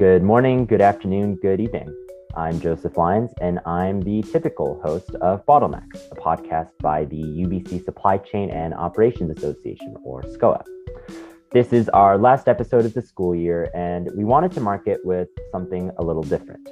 Good morning, good afternoon, good evening. I'm Joseph Lyons, and I'm the typical host of Bottlenecks, a podcast by the UBC Supply Chain and Operations Association, or SCOA. This is our last episode of the school year, and we wanted to mark it with something a little different.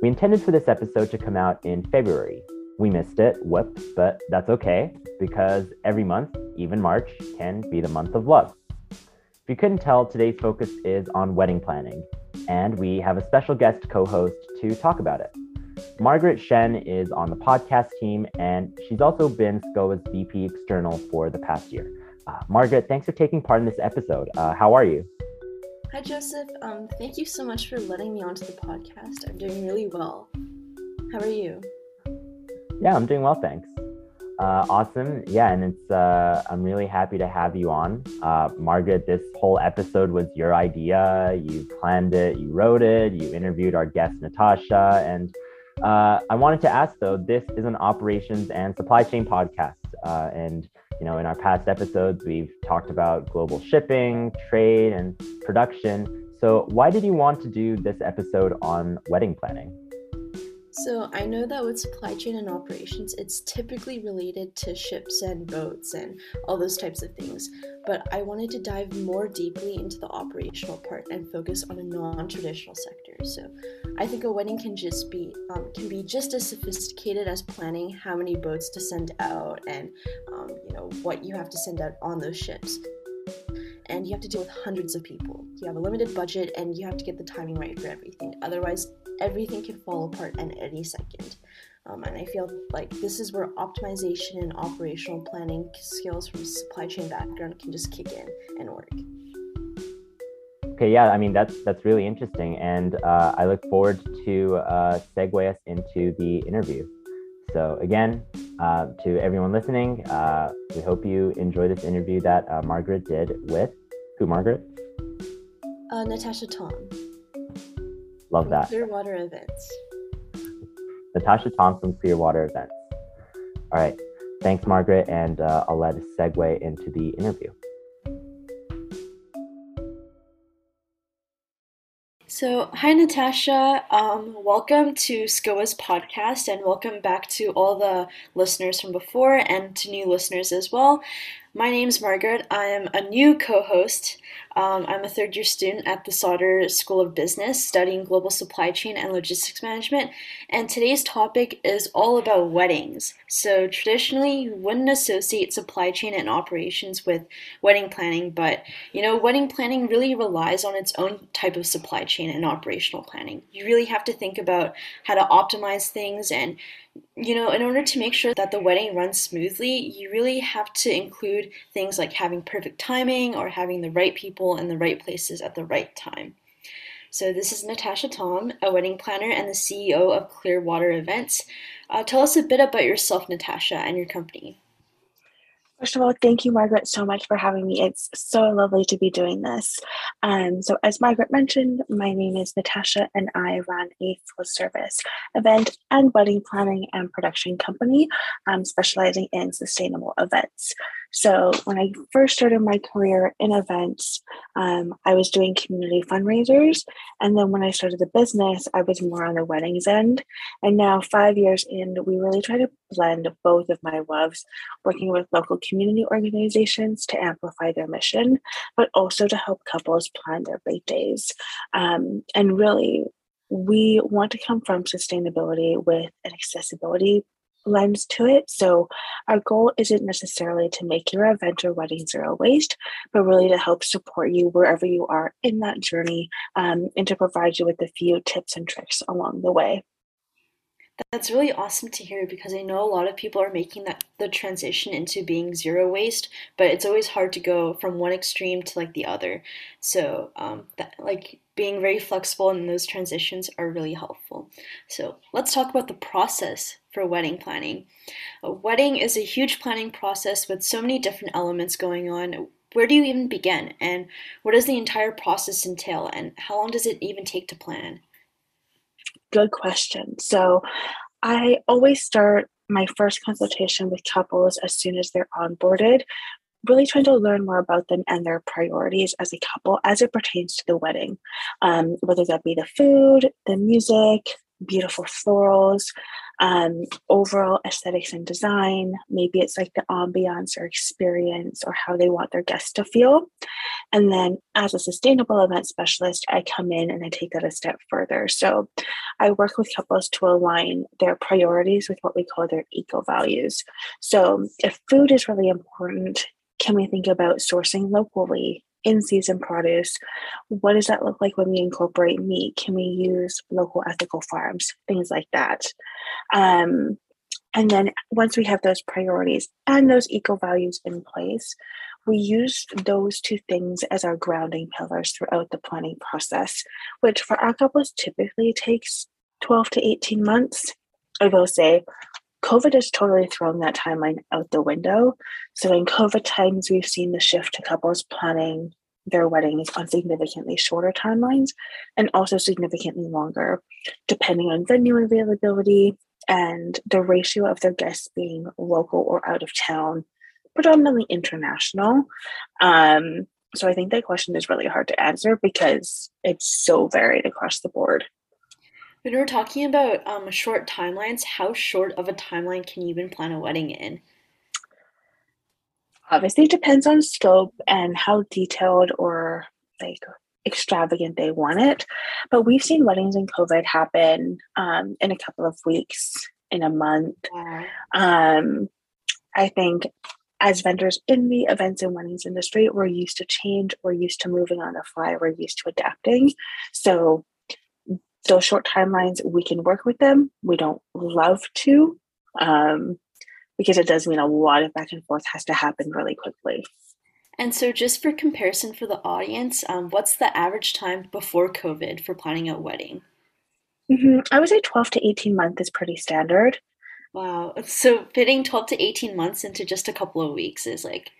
We intended for this episode to come out in February. We missed it, whoops, but that's okay, because every month, even March, can be the month of love. If you couldn't tell, today's focus is on wedding planning, and we have a special guest co host to talk about it. Margaret Shen is on the podcast team, and she's also been SCOA's VP External for the past year. Uh, Margaret, thanks for taking part in this episode. Uh, how are you? Hi, Joseph. Um, thank you so much for letting me onto the podcast. I'm doing really well. How are you? Yeah, I'm doing well, thanks. Uh, awesome. Yeah, and it's uh, I'm really happy to have you on. Uh, Margaret, this whole episode was your idea. You planned it, you wrote it, you interviewed our guest Natasha, and uh, I wanted to ask though, this is an operations and supply chain podcast, uh, and you know, in our past episodes, we've talked about global shipping, trade, and production. So, why did you want to do this episode on wedding planning? So I know that with supply chain and operations, it's typically related to ships and boats and all those types of things. But I wanted to dive more deeply into the operational part and focus on a non-traditional sector. So I think a wedding can just be um, can be just as sophisticated as planning how many boats to send out and um, you know what you have to send out on those ships and you have to deal with hundreds of people. You have a limited budget and you have to get the timing right for everything. Otherwise, everything can fall apart at any second. Um, and I feel like this is where optimization and operational planning skills from supply chain background can just kick in and work. Okay, yeah, I mean that's that's really interesting, and uh, I look forward to uh, segue us into the interview. So again, uh, to everyone listening, uh, we hope you enjoy this interview that uh, Margaret did with who? Margaret? Uh, Natasha Thom. Love that. Clearwater Events. Natasha Thompson, Clearwater Events. All right. Thanks, Margaret. And uh, I'll let us segue into the interview. So, hi, Natasha. Um, welcome to SCOA's podcast, and welcome back to all the listeners from before and to new listeners as well. My name is Margaret. I am a new co host. Um, I'm a third year student at the Sauder School of Business studying global supply chain and logistics management. And today's topic is all about weddings. So, traditionally, you wouldn't associate supply chain and operations with wedding planning, but you know, wedding planning really relies on its own type of supply chain and operational planning. You really have to think about how to optimize things and you know, in order to make sure that the wedding runs smoothly, you really have to include things like having perfect timing or having the right people in the right places at the right time. So, this is Natasha Thom, a wedding planner and the CEO of Clearwater Events. Uh, tell us a bit about yourself, Natasha, and your company. First of all, thank you, Margaret, so much for having me. It's so lovely to be doing this. Um, so, as Margaret mentioned, my name is Natasha, and I run a full service event and wedding planning and production company um, specializing in sustainable events. So, when I first started my career in events, um, I was doing community fundraisers. And then when I started the business, I was more on the weddings end. And now, five years in, we really try to blend both of my loves, working with local community organizations to amplify their mission, but also to help couples plan their big days. Um, and really, we want to come from sustainability with an accessibility lens to it. So, our goal isn't necessarily to make your event or wedding zero waste, but really to help support you wherever you are in that journey um, and to provide you with a few tips and tricks along the way. That's really awesome to hear because I know a lot of people are making that the transition into being zero waste, but it's always hard to go from one extreme to like the other. So, um, that like being very flexible in those transitions are really helpful. So, let's talk about the process for wedding planning. A wedding is a huge planning process with so many different elements going on. Where do you even begin? And what does the entire process entail? And how long does it even take to plan? Good question. So I always start my first consultation with couples as soon as they're onboarded really trying to learn more about them and their priorities as a couple as it pertains to the wedding, um, whether that be the food, the music, beautiful florals, um, overall aesthetics and design. Maybe it's like the ambiance or experience or how they want their guests to feel. And then as a sustainable event specialist, I come in and I take that a step further. So I work with couples to align their priorities with what we call their eco values. So if food is really important, can we think about sourcing locally in season produce. What does that look like when we incorporate meat? Can we use local ethical farms? Things like that. Um, and then once we have those priorities and those eco values in place, we use those two things as our grounding pillars throughout the planning process, which for our couples typically takes 12 to 18 months. I will say COVID has totally thrown that timeline out the window. So in COVID times, we've seen the shift to couples planning their weddings on significantly shorter timelines and also significantly longer, depending on venue availability and the ratio of their guests being local or out of town, predominantly international. Um, so I think that question is really hard to answer because it's so varied across the board. When we're talking about um, short timelines, how short of a timeline can you even plan a wedding in? Obviously, it depends on scope and how detailed or like extravagant they want it. But we've seen weddings in COVID happen um, in a couple of weeks, in a month. Wow. Um, I think as vendors in the events and weddings industry, we're used to change, we're used to moving on the fly, we're used to adapting. So those short timelines, we can work with them. We don't love to um, because it does mean a lot of back and forth has to happen really quickly. And so, just for comparison for the audience, um, what's the average time before COVID for planning a wedding? Mm-hmm. I would say 12 to 18 months is pretty standard. Wow. So, fitting 12 to 18 months into just a couple of weeks is like,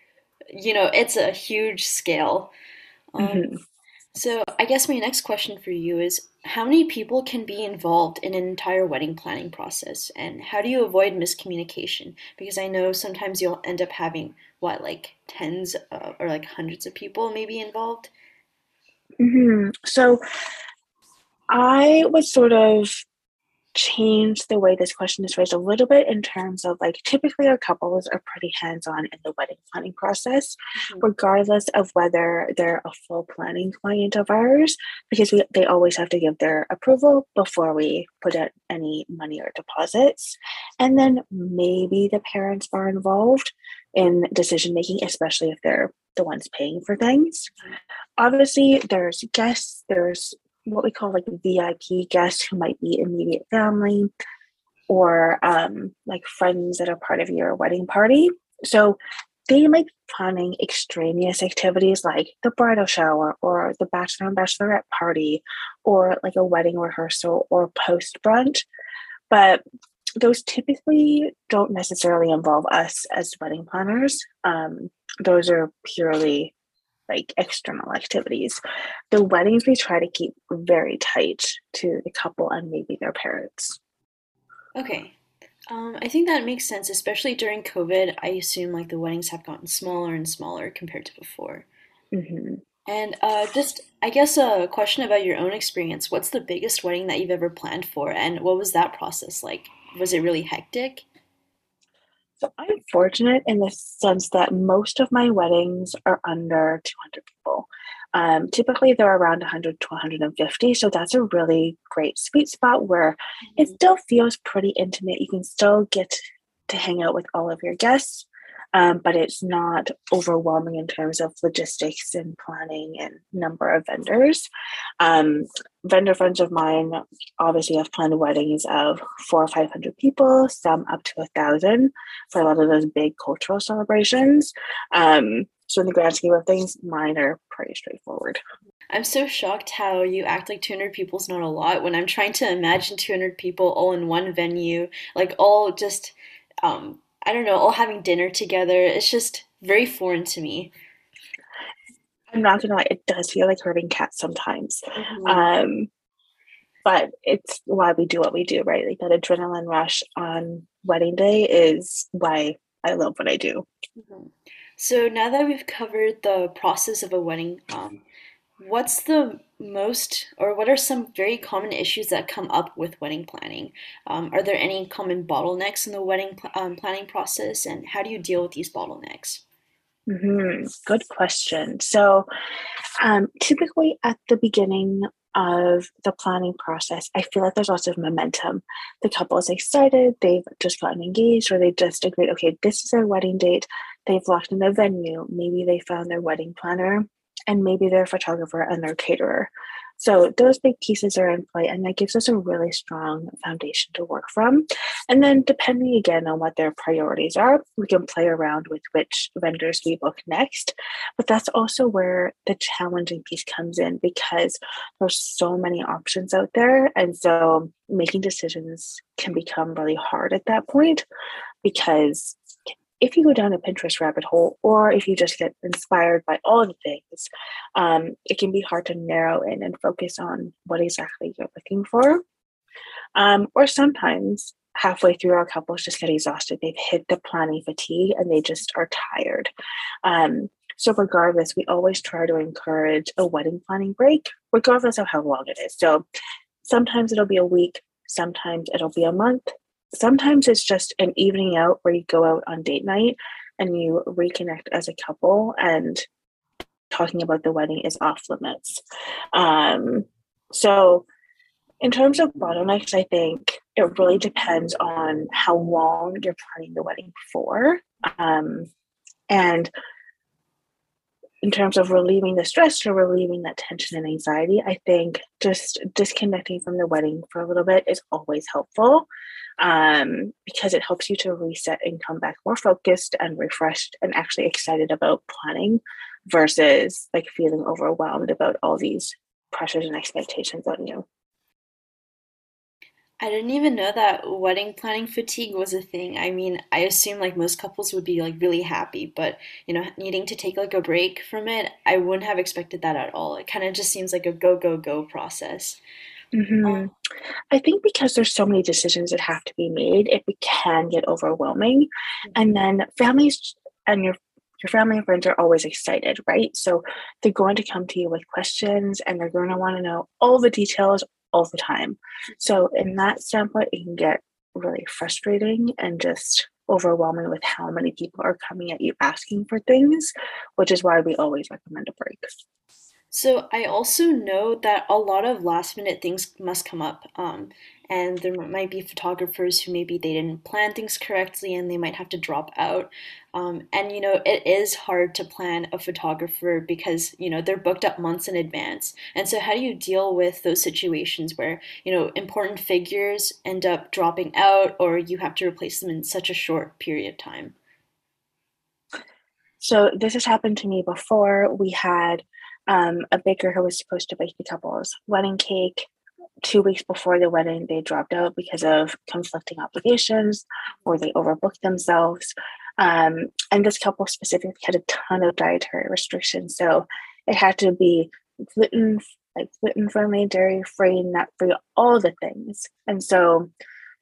you know, it's a huge scale. Um, mm-hmm. So, I guess my next question for you is how many people can be involved in an entire wedding planning process and how do you avoid miscommunication? Because I know sometimes you'll end up having what, like tens uh, or like hundreds of people maybe involved? Mm-hmm. So, I was sort of change the way this question is phrased a little bit in terms of like typically our couples are pretty hands-on in the wedding planning process mm-hmm. regardless of whether they're a full planning client of ours because we, they always have to give their approval before we put out any money or deposits and then maybe the parents are involved in decision making especially if they're the ones paying for things mm-hmm. obviously there's guests there's what we call like VIP guests who might be immediate family or um, like friends that are part of your wedding party. So they might be planning extraneous activities like the bridal shower or the bachelor and bachelorette party or like a wedding rehearsal or post brunch. But those typically don't necessarily involve us as wedding planners. Um, those are purely like external activities. The weddings we try to keep very tight to the couple and maybe their parents. Okay. Um, I think that makes sense, especially during COVID. I assume like the weddings have gotten smaller and smaller compared to before. Mm-hmm. And uh, just, I guess, a question about your own experience. What's the biggest wedding that you've ever planned for, and what was that process like? Was it really hectic? So I'm fortunate in the sense that most of my weddings are under 200 people. Um, typically, they're around 100 to 150. So that's a really great sweet spot where it mm-hmm. still feels pretty intimate. You can still get to hang out with all of your guests, um, but it's not overwhelming in terms of logistics and planning and number of vendors. Um, vendor friends of mine obviously have planned weddings of four or five hundred people, some up to a thousand for a lot of those big cultural celebrations. Um, so in the grand scheme of things, mine are pretty straightforward. I'm so shocked how you act like 200 people is not a lot when I'm trying to imagine 200 people all in one venue, like all just um, I don't know, all having dinner together. It's just very foreign to me. I'm not gonna lie, it does feel like herding cats sometimes. Mm-hmm. Um, but it's why we do what we do, right? Like that adrenaline rush on wedding day is why I love what I do. Mm-hmm. So now that we've covered the process of a wedding, um, what's the most, or what are some very common issues that come up with wedding planning? Um, are there any common bottlenecks in the wedding pl- um, planning process, and how do you deal with these bottlenecks? Mm-hmm. Good question. So, um, typically at the beginning of the planning process, I feel like there's lots of momentum. The couple is excited, they've just gotten engaged, or they just agreed, okay, this is our wedding date. They've locked in the venue. Maybe they found their wedding planner, and maybe their photographer and their caterer. So those big pieces are in play, and that gives us a really strong foundation to work from. And then, depending again on what their priorities are, we can play around with which vendors we book next. But that's also where the challenging piece comes in because there's so many options out there. And so making decisions can become really hard at that point because if you go down a Pinterest rabbit hole or if you just get inspired by all the things, um, it can be hard to narrow in and focus on what exactly you're looking for. Um, or sometimes halfway through, our couples just get exhausted. They've hit the planning fatigue and they just are tired. Um, so, regardless, we always try to encourage a wedding planning break, regardless of how long it is. So, sometimes it'll be a week, sometimes it'll be a month, sometimes it's just an evening out where you go out on date night and you reconnect as a couple and talking about the wedding is off limits. Um, so in terms of bottlenecks i think it really depends on how long you're planning the wedding for. Um, and in terms of relieving the stress or relieving that tension and anxiety, I think just disconnecting from the wedding for a little bit is always helpful um, because it helps you to reset and come back more focused and refreshed and actually excited about planning versus like feeling overwhelmed about all these pressures and expectations on you. I didn't even know that wedding planning fatigue was a thing. I mean, I assume like most couples would be like really happy, but you know, needing to take like a break from it, I wouldn't have expected that at all. It kind of just seems like a go, go, go process. Mm-hmm. Um, I think because there's so many decisions that have to be made, it can get overwhelming. Mm-hmm. And then families and your your family and friends are always excited, right? So they're going to come to you with questions and they're going to want to know all the details all the time. So in that standpoint, it can get really frustrating and just overwhelming with how many people are coming at you asking for things, which is why we always recommend a break. So I also know that a lot of last minute things must come up. Um, and there might be photographers who maybe they didn't plan things correctly and they might have to drop out. Um, and you know, it is hard to plan a photographer because you know they're booked up months in advance. And so, how do you deal with those situations where you know important figures end up dropping out, or you have to replace them in such a short period of time? So this has happened to me before. We had um, a baker who was supposed to bake the couple's wedding cake. Two weeks before the wedding, they dropped out because of conflicting obligations or they overbooked themselves. Um, and this couple specifically had a ton of dietary restrictions. So it had to be gluten, like gluten friendly, dairy free, nut free, all the things. And so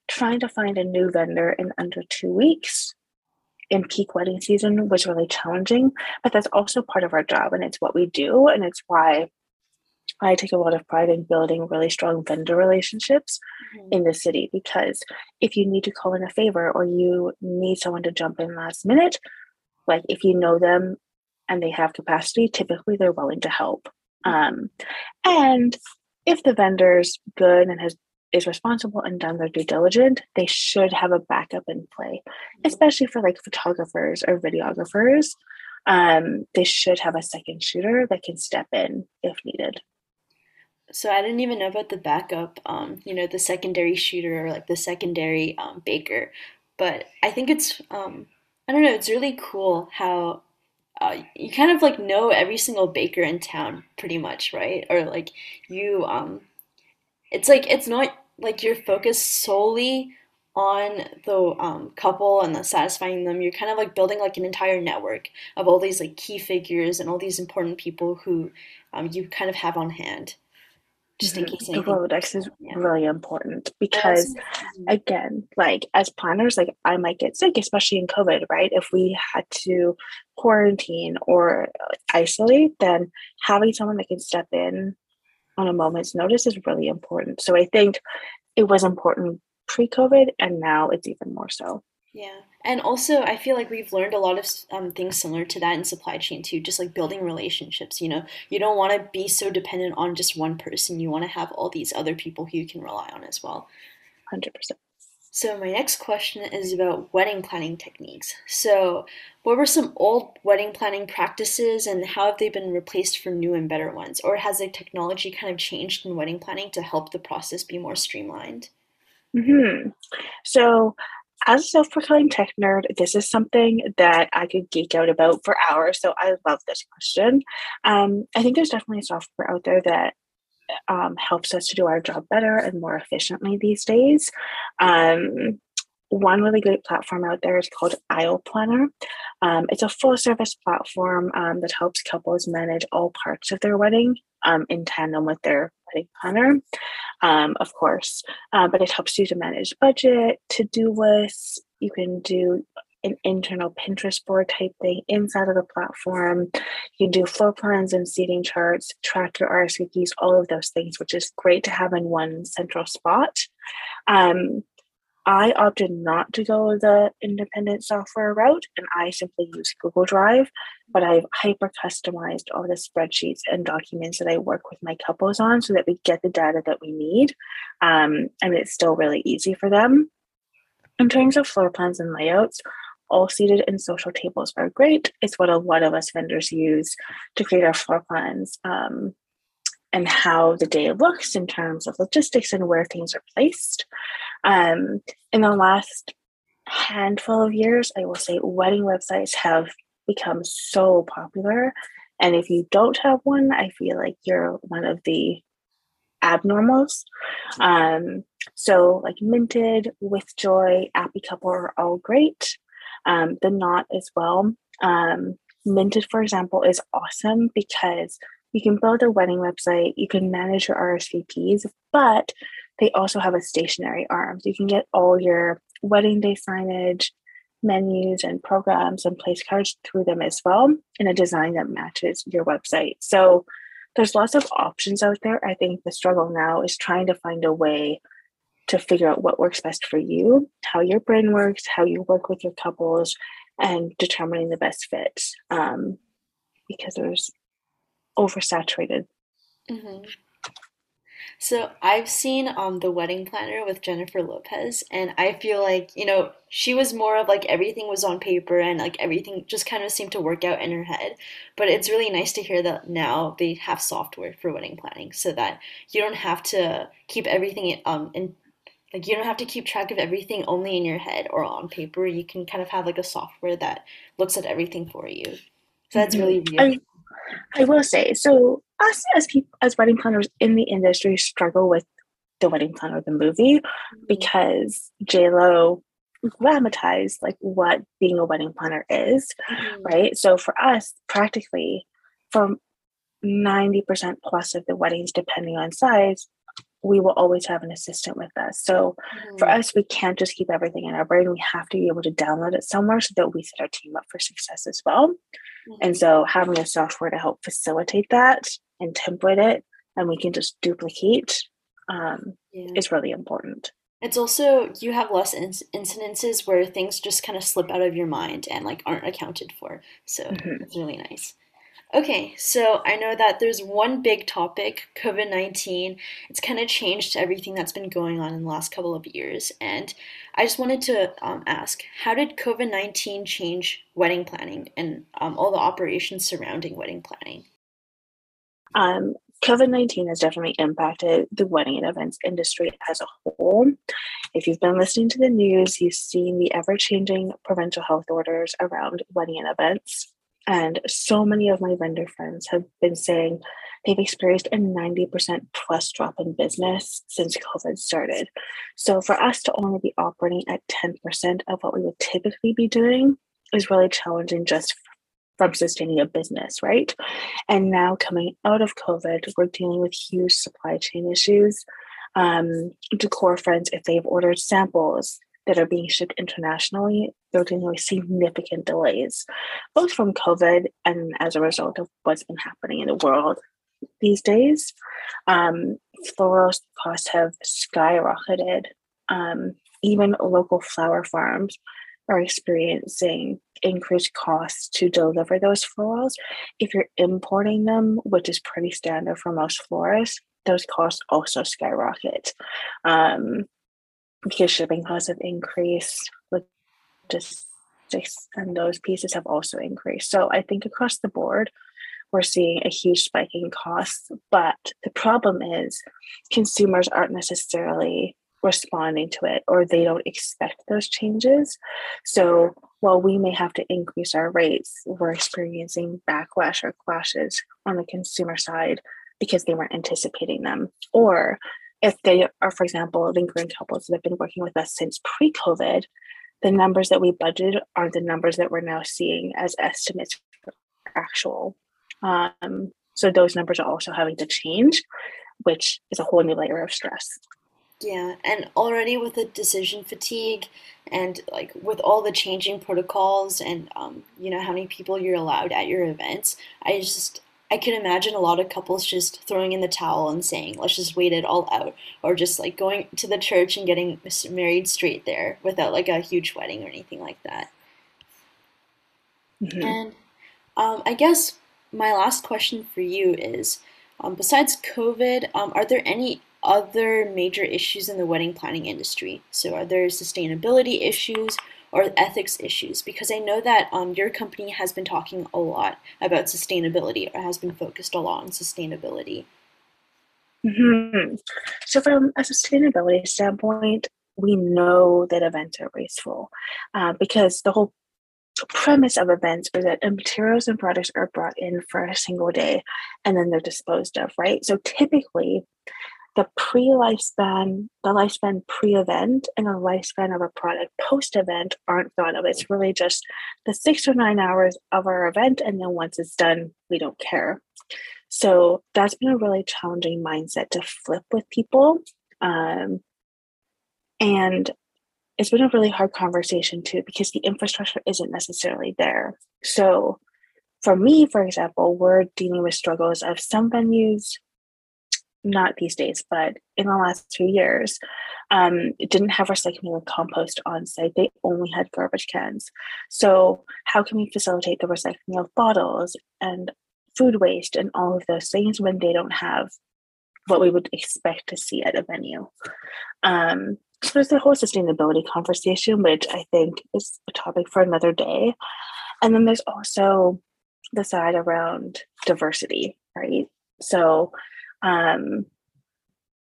trying to find a new vendor in under two weeks in peak wedding season was really challenging, but that's also part of our job and it's what we do. And it's why I take a lot of pride in building really strong vendor relationships mm-hmm. in the city because if you need to call in a favor or you need someone to jump in last minute, like if you know them and they have capacity, typically they're willing to help. Mm-hmm. Um, and if the vendor's good and has is responsible and done their due diligence, they should have a backup in play, especially for like photographers or videographers. Um, they should have a second shooter that can step in if needed. So I didn't even know about the backup, um, you know, the secondary shooter or like the secondary um, baker. But I think it's, um, I don't know, it's really cool how uh, you kind of like know every single baker in town pretty much, right? Or like you, um, it's like it's not like you're focused solely on the um, couple and the satisfying them you're kind of like building like an entire network of all these like key figures and all these important people who um, you kind of have on hand just in case the. Rolodex is Yeah. really important because again, like as planners, like I might get sick, especially in COVID, right? If we had to quarantine or isolate, then having someone that can step in on a moment's notice is really important. So I think it was important pre COVID and now it's even more so. Yeah. And also, I feel like we've learned a lot of um, things similar to that in supply chain too, just like building relationships. You know, you don't want to be so dependent on just one person. You want to have all these other people who you can rely on as well. 100%. So, my next question is about wedding planning techniques. So, what were some old wedding planning practices and how have they been replaced for new and better ones? Or has the technology kind of changed in wedding planning to help the process be more streamlined? hmm So, as a self proclaimed tech nerd, this is something that I could geek out about for hours. So, I love this question. Um, I think there's definitely software out there that um, helps us to do our job better and more efficiently these days. Um, one really great platform out there is called Aisle Planner. Um, it's a full service platform um, that helps couples manage all parts of their wedding um, in tandem with their wedding planner, um, of course. Uh, but it helps you to manage budget, to do lists. You can do an internal Pinterest board type thing inside of the platform. You do floor plans and seating charts, track your RSVPs, all of those things, which is great to have in one central spot. Um, I opted not to go the independent software route and I simply use Google Drive, but I've hyper customized all the spreadsheets and documents that I work with my couples on so that we get the data that we need. Um, and it's still really easy for them. In terms of floor plans and layouts, AllSeated and social tables are great. It's what a lot of us vendors use to create our floor plans um, and how the day looks in terms of logistics and where things are placed. Um, in the last handful of years, I will say wedding websites have become so popular. And if you don't have one, I feel like you're one of the abnormals. Um, so, like Minted, With Joy, Appy Couple are all great. Um, the Knot as well. Um, Minted, for example, is awesome because you can build a wedding website, you can manage your RSVPs, but they also have a stationary arm. So you can get all your wedding day signage, menus, and programs and place cards through them as well in a design that matches your website. So there's lots of options out there. I think the struggle now is trying to find a way to figure out what works best for you, how your brain works, how you work with your couples, and determining the best fit. Um, because there's oversaturated. hmm So I've seen um the wedding planner with Jennifer Lopez, and I feel like, you know, she was more of like everything was on paper and like everything just kind of seemed to work out in her head. But it's really nice to hear that now they have software for wedding planning so that you don't have to keep everything um in like you don't have to keep track of everything only in your head or on paper. You can kind of have like a software that looks at everything for you. So that's Mhm. really. I, I will say, so us as people as wedding planners in the industry struggle with the wedding planner the movie because J Lo dramatized like what being a wedding planner is, Mhm. right? So for us, practically for 90% plus of the weddings, depending on size, we will always have an assistant with us. So for Mhm. us, we can't just keep everything in our brain. We have to be able to download it somewhere so that we set our team up for success as well. And Mhm. so having a software to help facilitate that and template it and we can just duplicate um, Yeah. is really important. It's also you have less inc incidences where things just kind of slip out of your mind and like aren't accounted for. So Mhm. it's really nice. Okay, so I know that there's one big topic, COVID-19. It's kind of changed everything that's been going on in the last couple of years. And I just wanted to um, ask, how did COVID-19 change wedding planning and um, all the operations surrounding wedding planning? Um, COVID 19 has definitely impacted the wedding and events industry as a whole. If you've been listening to the news, you've seen the ever changing provincial health orders around wedding and events. And so many of my vendor friends have been saying they've experienced a 90% plus drop in business since COVID started. So for us to only be operating at 10% of what we would typically be doing is really challenging just from sustaining a business, right? And now coming out of COVID, we're dealing with huge supply chain issues. Um, decor friends, if they've ordered samples that are being shipped internationally, they're dealing with significant delays, both from COVID and as a result of what's been happening in the world these days. Um, floral costs have skyrocketed. Um, even local flower farms are experiencing increased costs to deliver those florals. If you're importing them, which is pretty standard for most florists, those costs also skyrocket um, because shipping costs have increased, logistics and those pieces have also increased. So I think across the board, we're seeing a huge spike in costs. But the problem is consumers aren't necessarily responding to it or they don't expect those changes. So while we may have to increase our rates, we're experiencing backlash or clashes on the consumer side because they weren't anticipating them. Or if they are, for example, lingering couples that have been working with us since pre COVID, the numbers that we budgeted are the numbers that we're now seeing as estimates for actual. Um, so those numbers are also having to change, which is a whole new layer of stress. Yeah, and already with the decision fatigue and like with all the changing protocols and um, you know how many people you're allowed at your events, I just I can imagine a lot of couples just throwing in the towel and saying, let's just wait it all out, or just like going to the church and getting married straight there without like a huge wedding or anything like that. Mm-hmm. And um, I guess my last question for you is um, besides COVID, um, are there any other major issues in the wedding planning industry? So, are there sustainability issues or ethics issues? Because I know that um, your company has been talking a lot about sustainability or has been focused a lot on sustainability. Mm-hmm. So, from a sustainability standpoint, we know that events are wasteful uh, because the whole premise of events is that materials and products are brought in for a single day and then they're disposed of, right? So typically, the pre-lifespan, the lifespan pre-event and the lifespan of a product post-event aren't thought of. It's really just the six or nine hours of our event, and then once it's done, we don't care. So that's been a really challenging mindset to flip with people. Um, and it's been a really hard conversation too because the infrastructure isn't necessarily there. So for me, for example, we're dealing with struggles of some venues not these days, but in the last two years, um, didn't have recycling and compost on site. They only had garbage cans. So, how can we facilitate the recycling of bottles and food waste and all of those things when they don't have what we would expect to see at a venue? Um, so, there's the whole sustainability conversation, which I think is a topic for another day. And then there's also the side around diversity, right? So, um,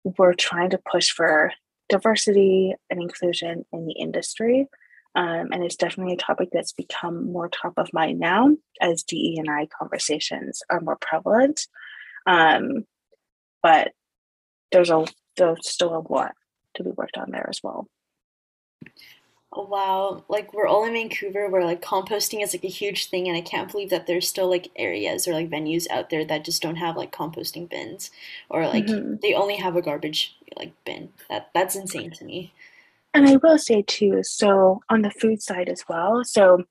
we're trying to push for diversity and inclusion in the industry. Um, and it's definitely a topic that's become more top of mind now as DE and I conversations are more prevalent. Um, but there's a there's still a lot to be worked on there as well. Wow, like we're all in Vancouver where like composting is like a huge thing and I can't believe that there's still like areas or like venues out there that just don't have like composting bins or like mm-hmm. they only have a garbage like bin. That that's insane to me. And I will say too, so on the food side as well. So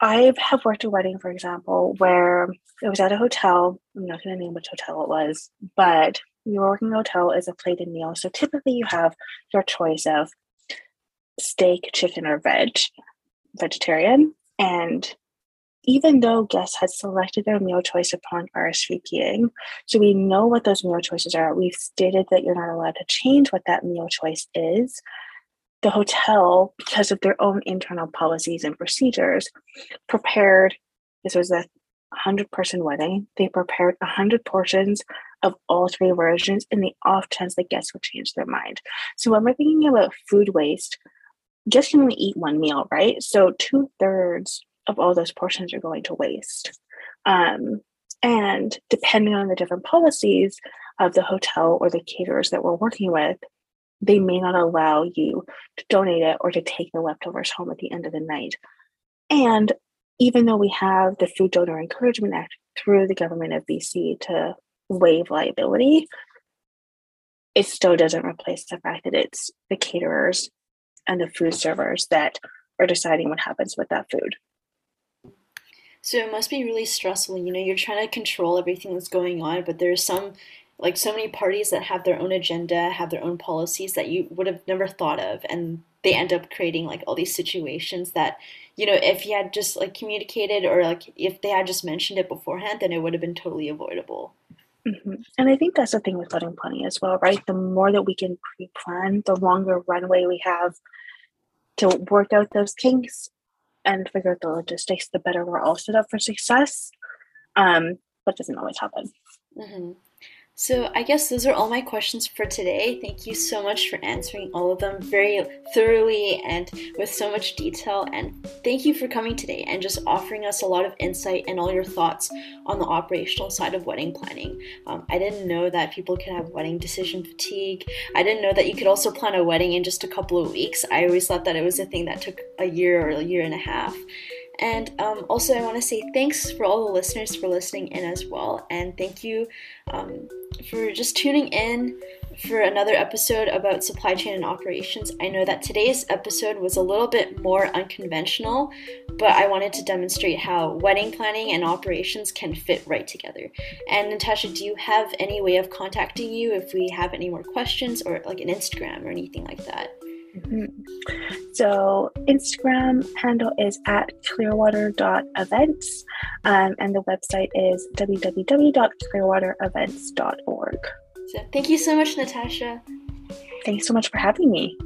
I have worked a wedding, for example, where it was at a hotel. I'm not going to name which hotel it was, but your working hotel is a plated meal. So typically you have your choice of steak, chicken, or veg, vegetarian. And even though guests had selected their meal choice upon RSVPing, so we know what those meal choices are, we've stated that you're not allowed to change what that meal choice is. The hotel, because of their own internal policies and procedures, prepared this was a 100 person wedding. They prepared 100 portions of all three versions in the off chance that guests would change their mind. So, when we're thinking about food waste, just can only eat one meal, right? So two thirds of all those portions are going to waste. Um, and depending on the different policies of the hotel or the caterers that we're working with, they may not allow you to donate it or to take the leftovers home at the end of the night. And even though we have the Food Donor Encouragement Act through the government of BC to waive liability, it still doesn't replace the fact that it's the caterers and the food servers that are deciding what happens with that food. So it must be really stressful. You know, you're trying to control everything that's going on, but there's some, like so many parties that have their own agenda, have their own policies that you would have never thought of. And they end up creating like all these situations that, you know, if you had just like communicated or like if they had just mentioned it beforehand, then it would have been totally avoidable. Mm-hmm. And I think that's the thing with wedding planning as well, right? The more that we can pre plan, the longer runway we have to work out those kinks and figure out the logistics, the better we're all set up for success. Um, but doesn't always happen. Mm-hmm. So, I guess those are all my questions for today. Thank you so much for answering all of them very thoroughly and with so much detail. And thank you for coming today and just offering us a lot of insight and all your thoughts on the operational side of wedding planning. Um, I didn't know that people could have wedding decision fatigue. I didn't know that you could also plan a wedding in just a couple of weeks. I always thought that it was a thing that took a year or a year and a half. And um, also, I want to say thanks for all the listeners for listening in as well. And thank you um, for just tuning in for another episode about supply chain and operations. I know that today's episode was a little bit more unconventional, but I wanted to demonstrate how wedding planning and operations can fit right together. And Natasha, do you have any way of contacting you if we have any more questions or like an Instagram or anything like that? Mm-hmm. So Instagram handle is at clearwater.events um, and the website is www.clearwaterevents.org. So thank you so much, Natasha. Thanks so much for having me.